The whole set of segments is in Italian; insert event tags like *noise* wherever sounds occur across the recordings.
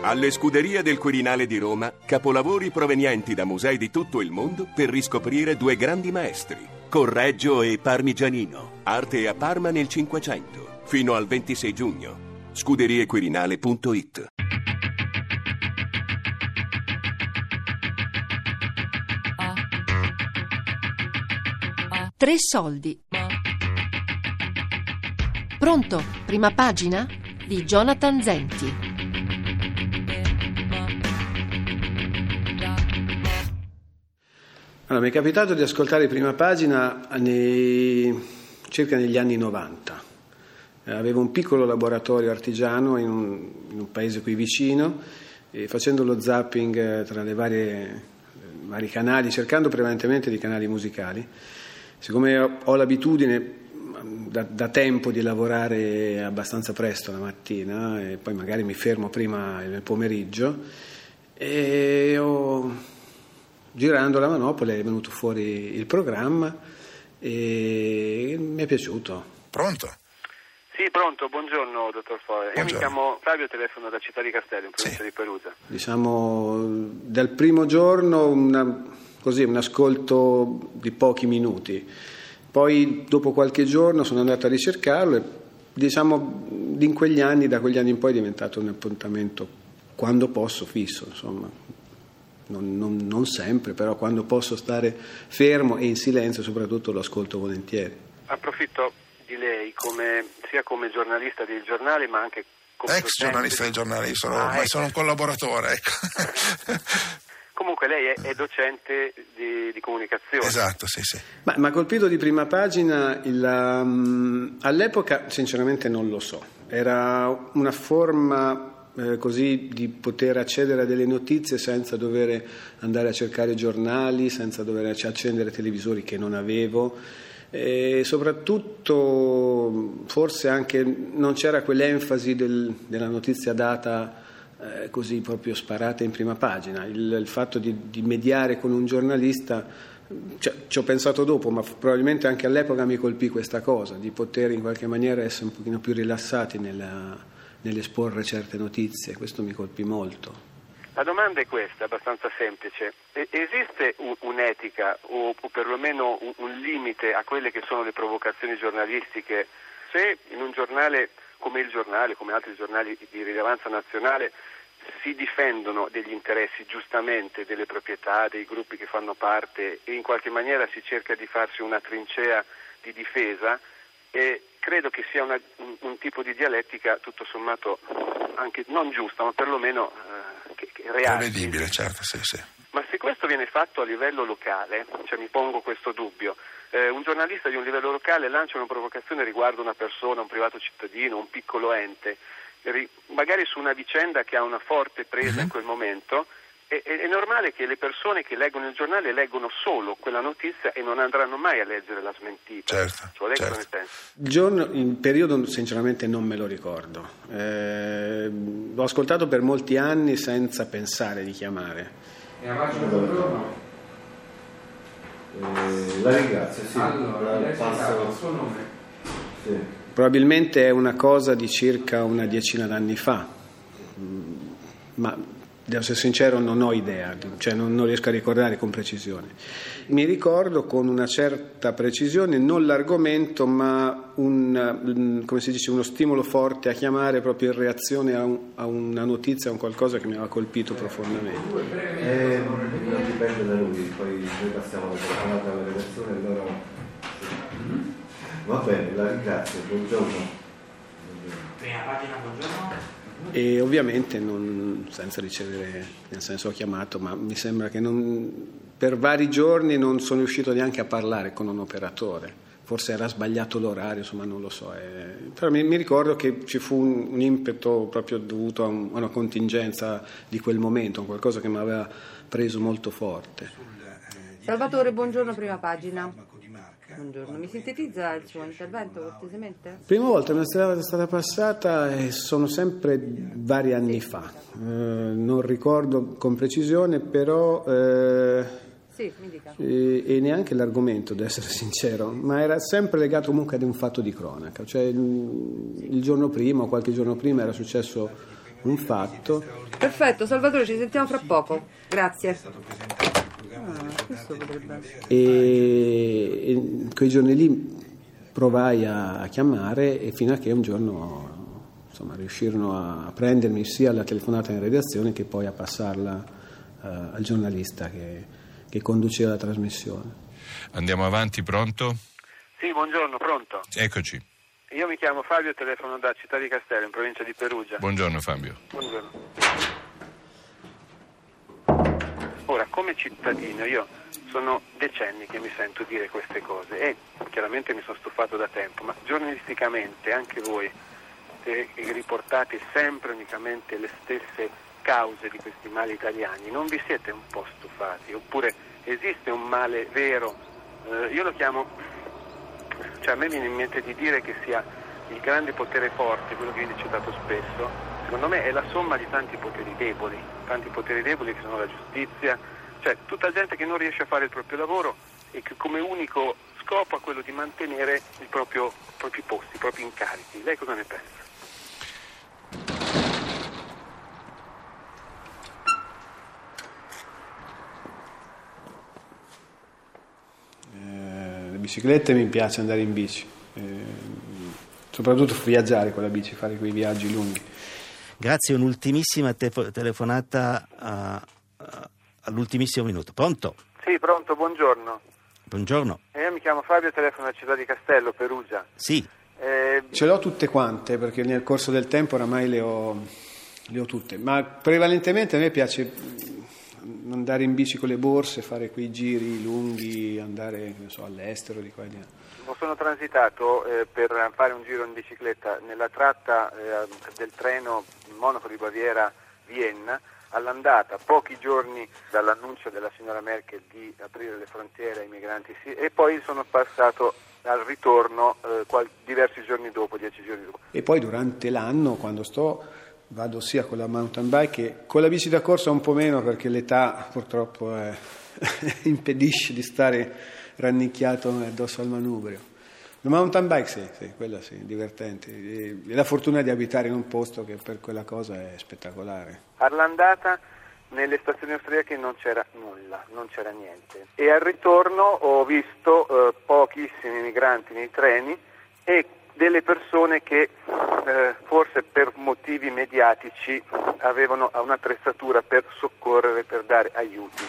Alle scuderie del Quirinale di Roma, capolavori provenienti da musei di tutto il mondo per riscoprire due grandi maestri, Correggio e Parmigianino, arte a Parma nel Cinquecento, fino al 26 giugno. scuderiequirinale.it Tre soldi. Pronto? Prima pagina? Di Jonathan Zenti. Allora, mi è capitato di ascoltare prima pagina nei, circa negli anni 90. Eh, avevo un piccolo laboratorio artigiano in un, in un paese qui vicino e facendo lo zapping eh, tra i vari canali, cercando prevalentemente di canali musicali, siccome ho, ho l'abitudine mm, da, da, tempo di lavorare abbastanza presto la mattina e poi magari mi fermo prima nel pomeriggio e ho girando la manopola è venuto fuori il programma e mi è piaciuto. Pronto? Sì, pronto, buongiorno dottor Foe. Io mi chiamo Fabio, telefono da Città di Castello, in provincia sì. di Perugia. Diciamo, dal primo giorno una, così, un ascolto di pochi minuti, poi dopo qualche giorno sono andato a ricercarlo e diciamo in quegli anni, da quegli anni in poi è diventato un appuntamento quando posso fisso, insomma, non, non, non, sempre, però quando posso stare fermo e in silenzio soprattutto lo ascolto volentieri. Approfitto di lei come, sia come giornalista del giornale ma anche come... Ex giornalista del giornale, sono, ah, ecco. sono un collaboratore. Ecco. *laughs* Comunque lei è, è docente di, di, comunicazione. Esatto, sì, sì. Ma mi ha colpito di prima pagina, il, um, all'epoca sinceramente non lo so, era una forma eh, così di poter accedere a delle notizie senza dover andare a cercare giornali, senza dover accendere televisori che non avevo. E soprattutto forse anche non c'era quell'enfasi del, della notizia data eh, così proprio sparata in prima pagina, il, il fatto di, di, mediare con un giornalista cioè, ci ho pensato dopo, ma probabilmente anche all'epoca mi colpì questa cosa, di poter in qualche maniera essere un pochino più rilassati nella, nell'esporre certe notizie, questo mi colpì molto. La domanda è questa, abbastanza semplice. Esiste un'etica o perlomeno un limite a quelle che sono le provocazioni giornalistiche? Se in un giornale come il giornale, come altri giornali di rilevanza nazionale, si difendono degli interessi giustamente delle proprietà, dei gruppi che fanno parte e in qualche maniera si cerca di farsi una trincea di difesa, e credo che sia una, un, un, tipo di dialettica tutto sommato anche non giusta, ma perlomeno eh, che, che reale. Prevedibile, certo, sì, sì. Ma se questo viene fatto a livello locale, cioè mi pongo questo dubbio, eh, un giornalista di un livello locale lancia una provocazione riguardo una persona, un privato cittadino, un piccolo ente, ri, magari su una vicenda che ha una forte presa mm-hmm. in quel momento, è, è, normale che le persone che leggono il giornale leggono solo quella notizia e non andranno mai a leggere la smentita. Certo, cioè, certo. Il giorno, il periodo sinceramente non me lo ricordo. Eh, l'ho ascoltato per molti anni senza pensare di chiamare. E a maggio buongiorno. Eh, la ringrazio, sì. Allora, lei passo... il suo nome? Sì. Probabilmente è una cosa di circa una decina d'anni fa, ma Devo essere sincero, non ho idea, cioè non, non, riesco a ricordare con precisione. Mi ricordo con una certa precisione non l'argomento, ma un, dice, uno stimolo forte a chiamare proprio in reazione a, un, a, una notizia, a un qualcosa che mi aveva colpito profondamente. Eh, non dipende da lui, poi noi passiamo la telefonata alla redazione e loro... Va bene, la ringrazio, buongiorno. Prima pagina, buongiorno e ovviamente non, senza ricevere, nel senso ho chiamato, ma mi sembra che non, per vari giorni non sono riuscito neanche a parlare con un operatore. Forse era sbagliato l'orario, insomma non lo so. Eh, però mi, mi, ricordo che ci fu un, un impeto proprio dovuto a, un, a, una contingenza di quel momento, qualcosa che mi aveva preso molto forte. Salvatore, buongiorno, prima pagina. Buongiorno, mi sintetizza il suo intervento cortesemente? Prima volta una strada è stata passata e sono sempre vari anni fa, eh, non ricordo con precisione, però... Eh, sì, mi dica. E, e, neanche l'argomento, ad essere *laughs* sincero, ma era sempre legato comunque ad un fatto di cronaca, cioè il, il giorno prima o qualche giorno prima era successo un fatto. Perfetto, Salvatore, ci sentiamo fra poco. Grazie. Ah. E, e quei giorni lì provai a, a chiamare e fino a che un giorno insomma, riuscirono a prendermi sia la telefonata in redazione che poi a passarla eh, al giornalista che, che conduceva la trasmissione. Andiamo avanti, pronto? Sì, buongiorno, pronto? Eccoci. Io mi chiamo Fabio, telefono da Città di Castello, in provincia di Perugia. Buongiorno Fabio. Buongiorno. Ora, come cittadino, io sono decenni che mi sento dire queste cose e chiaramente mi sono stufato da tempo, ma giornalisticamente anche voi che riportate sempre unicamente le stesse cause di questi mali italiani, non vi siete un po' stufati? Oppure esiste un male vero? Eh, io lo chiamo, cioè a me viene in mente di dire che sia il grande potere forte, quello che viene citato spesso, secondo me è la somma di tanti poteri deboli, tanti poteri deboli che sono la giustizia, cioè tutta gente che non riesce a fare il proprio lavoro e che come unico scopo ha quello di mantenere i propri posti, i propri incarichi. Lei cosa ne pensa? Eh, le biciclette mi piace andare in bici, eh, soprattutto viaggiare con la bici, fare quei viaggi lunghi. Grazie, un'ultimissima te- telefonata uh, uh, all'ultimissimo minuto. Pronto? Sì, pronto, buongiorno. Buongiorno. Eh, io mi chiamo Fabio, telefono da Città di Castello, Perugia. Sì. Eh, Ce le ho tutte quante perché nel corso del tempo oramai le ho, le ho tutte, ma prevalentemente a me piace mm, andare in bici con le borse, fare quei giri lunghi, andare non so, all'estero di qua e di là. Sono transitato eh, per fare un giro in bicicletta nella tratta eh, del treno Monaco di Baviera-Vienna all'andata, pochi giorni dall'annuncio della signora Merkel di aprire le frontiere ai migranti sì, e poi sono passato al ritorno eh, qual- diversi giorni dopo, dieci giorni dopo. E poi durante l'anno, quando sto, vado sia con la mountain bike che con la bici da corsa un po' meno perché l'età purtroppo eh, *laughs* impedisce di stare rannicchiato addosso al manubrio. La mountain bike sì, sì, quella sì, divertente. E la fortuna di abitare in un posto che per quella cosa è spettacolare. All'andata nelle stazioni austriache non c'era nulla, non c'era niente. E al ritorno ho visto eh, pochissimi migranti nei treni e delle persone che eh, forse per motivi mediatici avevano un'attrezzatura per soccorrere, per dare aiuti.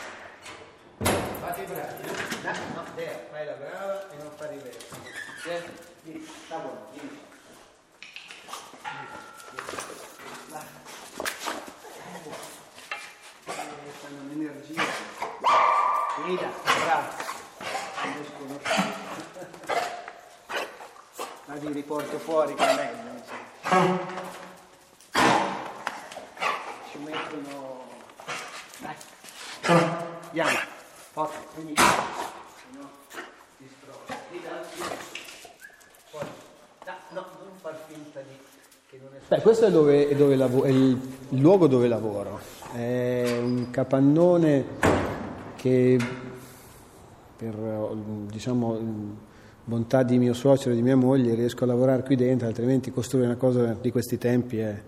No, Dea, fai la brava e non fare i versi. Sta buono, vieni. Fanno un'energia. Guida, bravo. Ma vi riporto fuori con lei. Ci mettono... Dai. Andiamo. Forza, quindi... No, ti strovo. Guida, Poi... No, no, non far finta di... Beh, questo è, dove, è, dove lavo- è il, il luogo dove lavoro. È un capannone che per diciamo, bontà di mio suocero e di mia moglie riesco a lavorare qui dentro, altrimenti costruire una cosa di questi tempi è,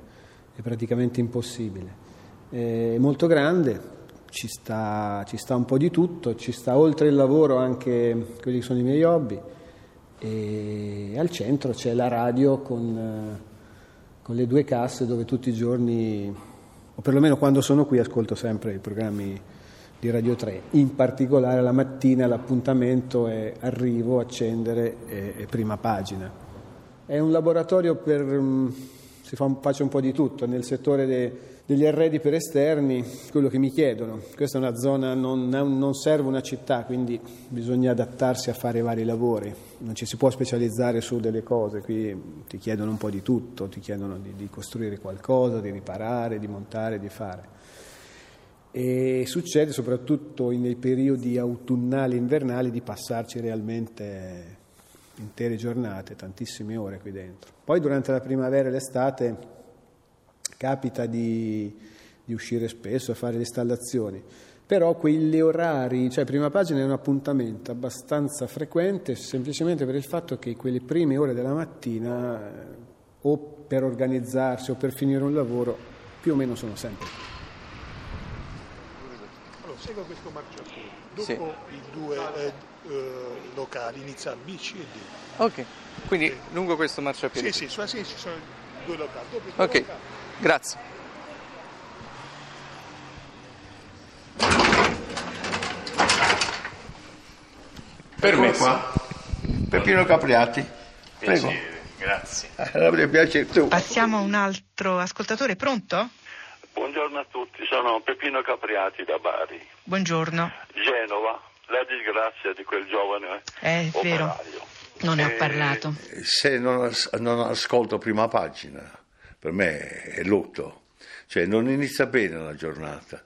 è praticamente impossibile. È molto grande, ci sta, ci sta un po' di tutto, ci sta oltre il lavoro anche quelli che sono i miei hobby e al centro c'è la radio con, eh, con le due casse dove tutti i giorni, o perlomeno quando sono qui, ascolto sempre i programmi di Radio 3. In particolare la mattina l'appuntamento è arrivo, accendere e, e prima pagina. È un laboratorio per, um, si fa un, faccio un po' di tutto, nel settore de, degli arredi per esterni, quello che mi chiedono. Questa è una zona, non, non serve una città, quindi bisogna adattarsi a fare vari lavori, non ci si può specializzare su delle cose, qui ti chiedono un po' di tutto, ti chiedono di, di costruire qualcosa, di riparare, di montare, di fare. E succede soprattutto nei periodi autunnali e invernali di passarci realmente intere giornate, tantissime ore qui dentro. Poi durante la primavera e l'estate capita di, di uscire spesso a fare le installazioni, però quegli orari, cioè prima pagina è un appuntamento abbastanza frequente semplicemente per il fatto che quelle prime ore della mattina o per organizzarsi o per finire un lavoro più o meno sono sempre. Allora, segue questo marciapiede. Dopo Sì. i due eh, eh, locali inizia B, C e D. Ok, quindi lungo questo marciapiede. Sì, sì, sinistra ci sono i due locali. Dopo i due Ok, locali. Grazie. Per me qua, Peppino Capriati. Prego. Grazie. Allora, piace tu. Passiamo a un altro ascoltatore, pronto? Buongiorno a tutti, sono Peppino Capriati da Bari. Buongiorno. Genova, la disgrazia di quel giovane È vero, operaio. non ne ho Eh, parlato. Se non, as- non ascolto prima pagina, per me è lutto. Cioè, non inizia bene la giornata.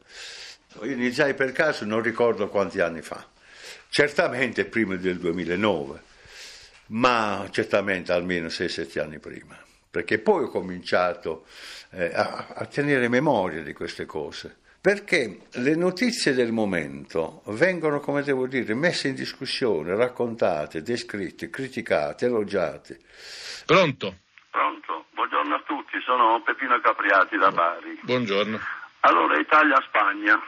Io iniziai per caso, non ricordo quanti anni fa. Certamente prima del 2009, ma certamente almeno 6-7 anni prima. Perché poi ho cominciato eh, a, a tenere memoria di queste cose. Perché le notizie del momento vengono, come devo dire, messe in discussione, raccontate, descritte, criticate, elogiate. Pronto? Tutti, sono Peppino Capriati da Bari. Buongiorno. Allora, Italia-Spagna.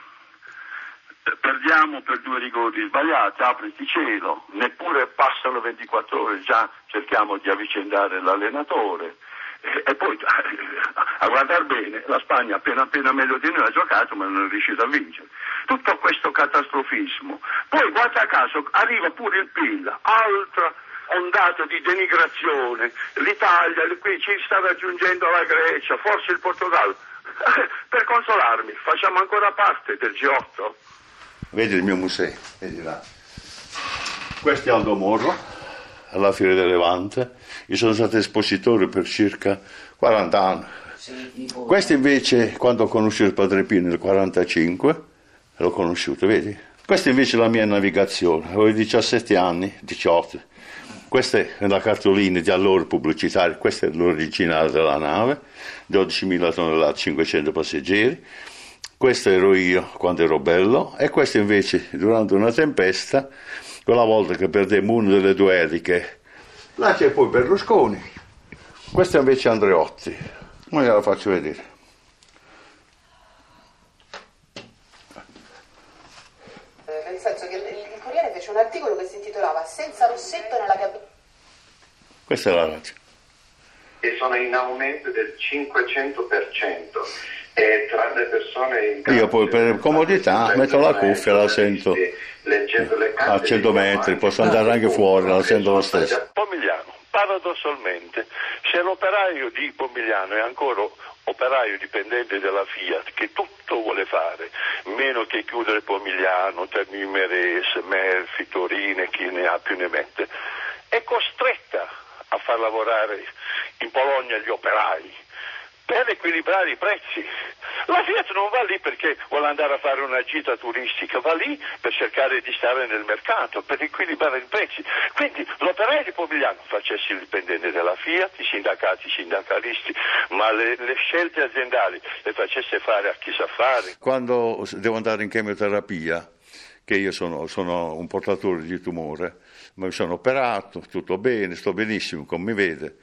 Perdiamo per due rigori sbagliati, apriti cielo, neppure passano 24 ore, già cerchiamo di avvicendare l'allenatore. E, e poi, *laughs* a guardare bene, la Spagna appena appena meglio di noi ha giocato, ma non è riuscita a vincere. Tutto questo catastrofismo. Poi, guarda caso, arriva pure il PIL, altra ondata di denigrazione. L'Italia qui ci sta raggiungendo la Grecia, forse il Portogallo. *laughs* Per consolarmi, facciamo ancora parte del G8? Vedi il mio museo, vedi là. Questo è Aldo Moro, alla Fiera del Levante. Io sono stato espositore per circa 40 anni. Questo invece, quando ho conosciuto il Padre Pio nel 45, l'ho conosciuto, vedi? Questa invece è la mia navigazione, avevo 17 anni, 18. Questa è la cartolina di allora pubblicitaria, questa è l'originale della nave, 12.000 tonnellate, 500 passeggeri. Questo ero io quando ero bello e questo invece durante una tempesta, quella volta che perdemmo una delle due eliche. Là c'è poi Berlusconi, questo invece è Andreotti, ma gliela faccio vedere. Eh, Nel senso che il, il Corriere fece un articolo che si intitolava Senza rossetto nella cabina. Questa è la radio. che sono in aumento del 500% e tra le persone in Io poi per comodità metto la cuffia, la sento leggendo le a 100 metri, posso andare anche fuori, la sento lo stesso. Pomigliano, paradossalmente, se l'operaio di Pomigliano è ancora operaio dipendente della Fiat che tutto vuole fare, meno che chiudere Pomigliano, Termini Merese, Melfi, Torino e chi ne ha più ne mette, è costretta a far lavorare in Polonia gli operai per equilibrare i prezzi. La Fiat non va lì perché vuole andare a fare una gita turistica, va lì per cercare di stare nel mercato, per equilibrare i prezzi. Quindi l'operaio di Pomigliano facesse il dipendente della Fiat, i sindacati, i sindacalisti, ma le, le scelte aziendali le facesse fare a chi sa fare. Quando devo andare in chemioterapia, che io sono, sono un portatore di tumore, mi sono operato, tutto bene, sto benissimo, come mi vede,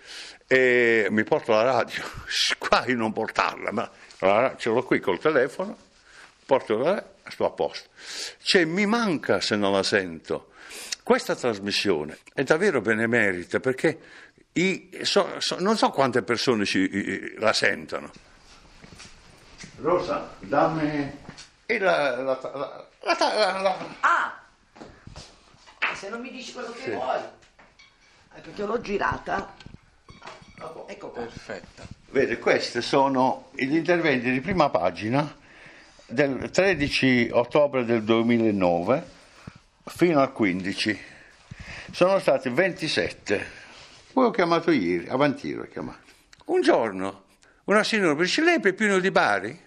e mi porto la radio, *laughs* quasi non portarla, ma la- ce l'ho qui col telefono, porto la radio, sto a posto. Cioè, mi manca se non la sento. Questa trasmissione è davvero benemerita perché i- so- so- non so quante persone ci- i- la sentono. Rosa, dammi e la, la, la, la, la- la- Ah! Se non mi dici quello che Sì. vuoi. Perché l'ho girata. Ecco qua. Perfetto. Vede, questi sono gli interventi di prima pagina del 13 ottobre del 2009 fino al 15. Sono stati 27. Poi ho chiamato ieri, avanti ieri ho chiamato. Un giorno, una signora mi dice, lei è Peppino di Bari?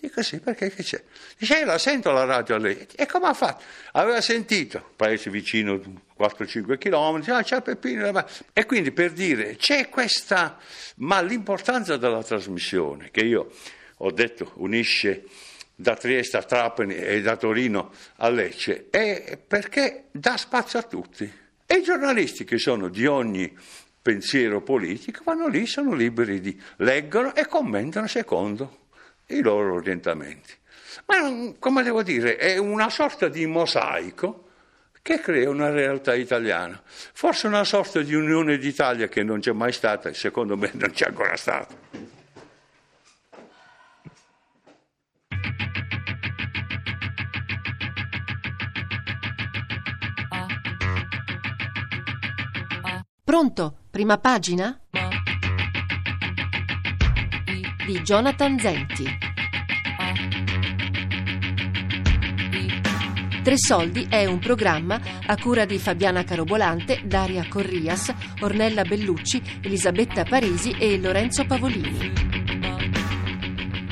Dico sì, perché che c'è? Dice, io la sento la radio lei. E come ha fatto? Aveva sentito, paese vicino 4-5 km, ah, c'è Peppino. Bari. E quindi per dire, c'è questa, ma l'importanza della trasmissione, che io ho detto unisce da Trieste a Trapani e da Torino a Lecce, è perché dà spazio a tutti. E i giornalisti che sono di ogni pensiero politico vanno lì, sono liberi di leggono e commentano secondo i loro orientamenti. Ma come devo dire, è una sorta di mosaico che crea una realtà italiana. Forse una sorta di unione d'Italia che non c'è mai stata e secondo me non c'è ancora stata. Pronto? Prima pagina? Di Jonathan Zenti. Tre Soldi è un programma a cura di Fabiana Carobolante, Daria Corrias, Ornella Bellucci, Elisabetta Parisi e Lorenzo Pavolini.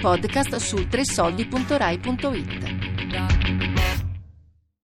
Podcast su tresoldi.rai.it.